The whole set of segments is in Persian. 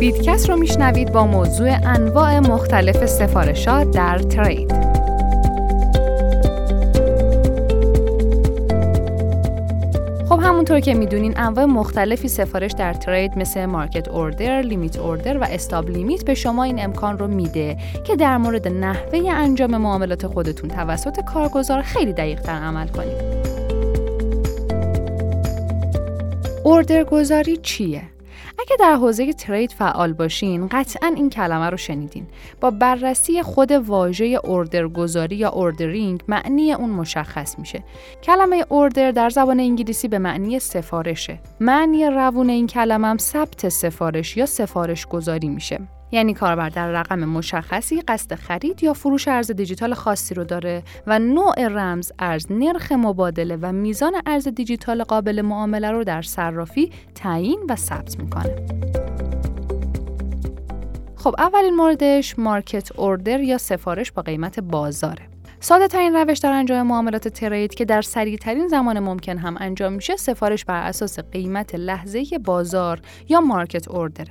بیدکست رو میشنوید با موضوع انواع مختلف سفارشات در ترید. خب همونطور که می‌دونین انواع مختلفی سفارش در ترید مثل مارکت اوردر، لیمیت اوردر و استاب لیمیت به شما این امکان رو میده که در مورد نحوه انجام معاملات خودتون توسط کارگزار خیلی دقیق تر عمل کنید. اوردر گذاری چیه؟ اگه در حوزه ترید فعال باشین قطعا این کلمه رو شنیدین. با بررسی خود واژه اوردر گذاری یا اوردرینگ معنی اون مشخص میشه. کلمه اوردر در زبان انگلیسی به معنی سفارشه. معنی روون این کلمه هم ثبت سفارش یا سفارش گذاری میشه. یعنی کاربر در رقم مشخصی قصد خرید یا فروش ارز دیجیتال خاصی رو داره و نوع رمز ارز نرخ مبادله و میزان ارز دیجیتال قابل معامله رو در صرافی تعیین و ثبت می‌کنه. خب اولین موردش مارکت اوردر یا سفارش با قیمت بازاره. ساده ترین روش در انجام معاملات ترید که در سریع ترین زمان ممکن هم انجام میشه سفارش بر اساس قیمت لحظه بازار یا مارکت اوردر.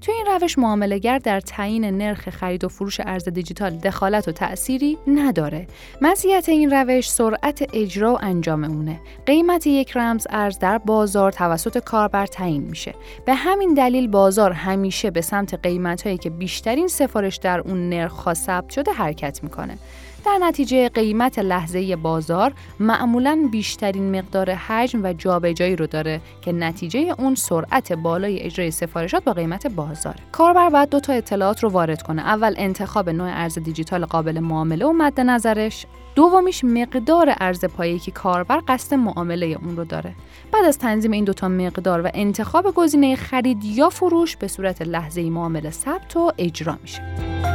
توی این روش معاملهگر در تعیین نرخ خرید و فروش ارز دیجیتال دخالت و تأثیری نداره. مزیت این روش سرعت اجرا و انجام اونه. قیمت یک رمز ارز در بازار توسط کاربر تعیین میشه. به همین دلیل بازار همیشه به سمت قیمت که بیشترین سفارش در اون نرخ ثبت شده حرکت می‌کنه. در نتیجه قیمت لحظه بازار معمولا بیشترین مقدار حجم و جابجایی رو داره که نتیجه اون سرعت بالای اجرای سفارشات با قیمت بازار. کاربر باید دو تا اطلاعات رو وارد کنه. اول انتخاب نوع ارز دیجیتال قابل معامله و مد نظرش دومیش مقدار ارز پایه‌ای که کاربر قصد معامله اون رو داره. بعد از تنظیم این دوتا مقدار و انتخاب گزینه خرید یا فروش به صورت لحظه معامله ثبت و اجرا میشه.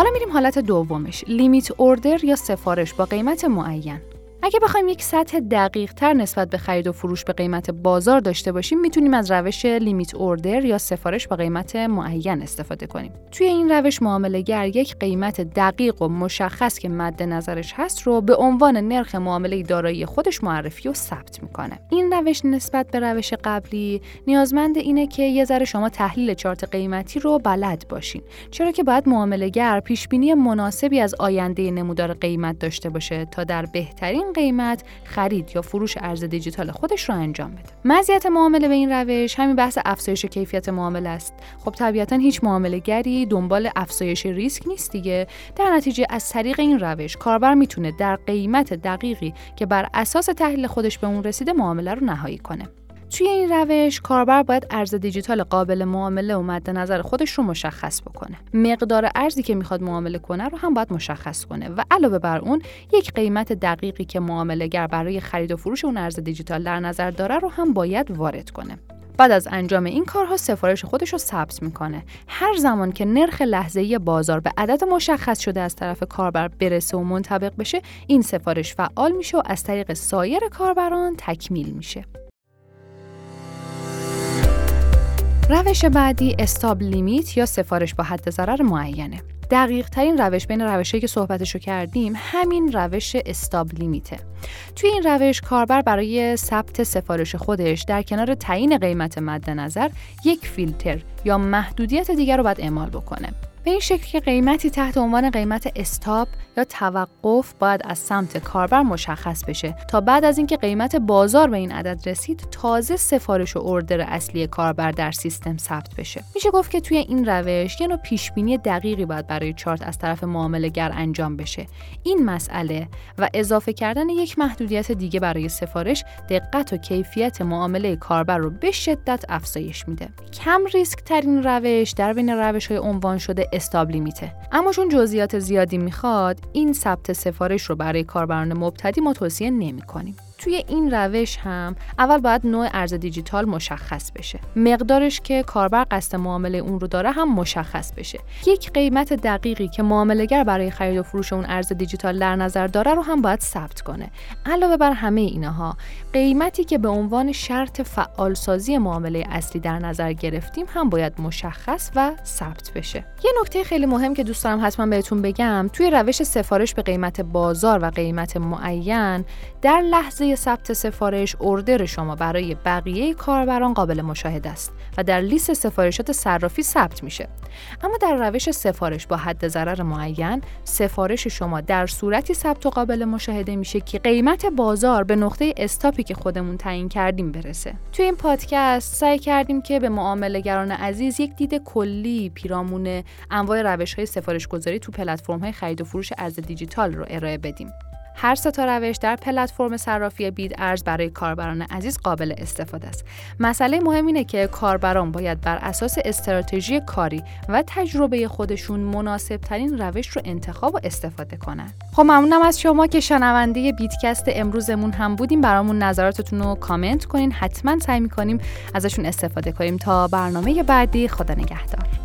حالا میریم حالت دومش. لیمیت اوردر یا سفارش با قیمت معین. اگه بخوایم یک سطح دقیق تر نسبت به خرید و فروش به قیمت بازار داشته باشیم می‌تونیم از روش لیمیت اوردر یا سفارش با قیمت معین استفاده کنیم. توی این روش معاملهگر یک قیمت دقیق و مشخص که مد نظرش هست رو به عنوان نرخ معامله دارایی خودش معرفی و ثبت می‌کنه. این روش نسبت به روش قبلی نیازمند اینه که یه ذره شما تحلیل چارت قیمتی رو بلد باشین. چرا که باید معاملهگر پیش بینی مناسبی از آینده نمودار قیمت داشته باشه تا در بهترین قیمت خرید یا فروش ارز دیجیتال خودش رو انجام بده. مزیت معامله به این روش همین بحث افزایش کیفیت معامله است. خب طبیعتا هیچ معامله گری دنبال افزایش ریسک نیست دیگه. در نتیجه از طریق این روش کاربر می‌تونه در قیمت دقیقی که بر اساس تحلیل خودش به اون رسیده معامله رو نهایی کنه. توی این روش کاربر باید ارز دیجیتال قابل معامله و مد نظر خودش رو مشخص بکنه. مقدار ارزی که می‌خواد معامله کنه رو هم باید مشخص کنه و علاوه بر اون یک قیمت دقیقی که معامله گر برای خرید و فروش اون ارز دیجیتال در نظر داره رو هم باید وارد کنه. بعد از انجام این کارها سفارش خودش رو ثبت می‌کنه هر زمان که نرخ لحظه‌ای بازار به عدد مشخص شده از طرف کاربر برسه و منطبق بشه این سفارش فعال میشه و از طریق سایر کاربران تکمیل میشه روش بعدی استاب لیمیت یا سفارش با حد ضرر معینه. دقیق ترین روش بین روشهایی که صحبتشو کردیم همین روش استاب لیمیته. توی این روش کاربر برای ثبت سفارش خودش در کنار تعیین قیمت مد نظر یک فیلتر یا محدودیت دیگر رو باید اعمال بکنه. به این شکل که قیمتی تحت عنوان قیمت استاب یا توقف باید از سمت کاربر مشخص بشه. تا بعد از اینکه قیمت بازار به این عدد رسید تازه سفارش و اردر اصلی کاربر در سیستم ثبت بشه. میشه گفت که توی این روش یه نوع پیش بینی دقیقی باید برای چارت از طرف گر انجام بشه. این مسئله و اضافه کردن یک محدودیت دیگه برای سفارش دقت و کیفیت معامله کاربر رو به شدت افزایش میده. کم ریسک ترین روش در بین روش های عنوان شده استاب لیمیته اما چون جزئیات زیادی می‌خواد این ثبت سفارش رو برای کاربران مبتدی ما توصیه نمی کنیم. توی این روش هم اول باید نوع ارز دیجیتال مشخص بشه. مقدارش که کاربر قصد معامله اون رو داره هم مشخص بشه. یک قیمت دقیقی که معاملهگر برای خرید و فروش اون ارز دیجیتال در نظر داره رو هم باید ثبت کنه. علاوه بر همه اینها قیمتی که به عنوان شرط فعالسازی معامله اصلی در نظر گرفتیم هم باید مشخص و ثبت بشه. یه نکته خیلی مهم که دوست دارم حتما بهتون بگم توی روش سفارش به قیمت بازار و قیمت معین در لحظه ثبت سفارش اوردر شما برای بقیه کاربران قابل مشاهده است و در لیست سفارشات صرافی ثبت میشه. اما در روش سفارش با حد ضرر معین سفارش شما در صورتی ثبت و قابل مشاهده میشه که قیمت بازار به نقطه استاپی که خودمون تعیین کردیم برسه. توی این پادکست سعی کردیم که به معاملهگران عزیز یک دید کلی پیرامون انواع روش های سفارش گذاری تو پلتفرم های خرید و فروش ارز دیجیتال رو ارائه بدیم. هر سه روش در پلتفرم صرافی بید ارز برای کاربران عزیز قابل استفاده است. مسئله مهم اینه که کاربران باید بر اساس استراتژی کاری و تجربه خودشون مناسب ترین روش رو انتخاب و استفاده کنند. خب ممنونم از شما که شنونده بیتکست امروزمون هم بودیم. برامون نظراتتون رو کامنت کنین. حتما سعی می‌کنیم ازشون استفاده کنیم تا برنامه بعدی خدا نگهدار.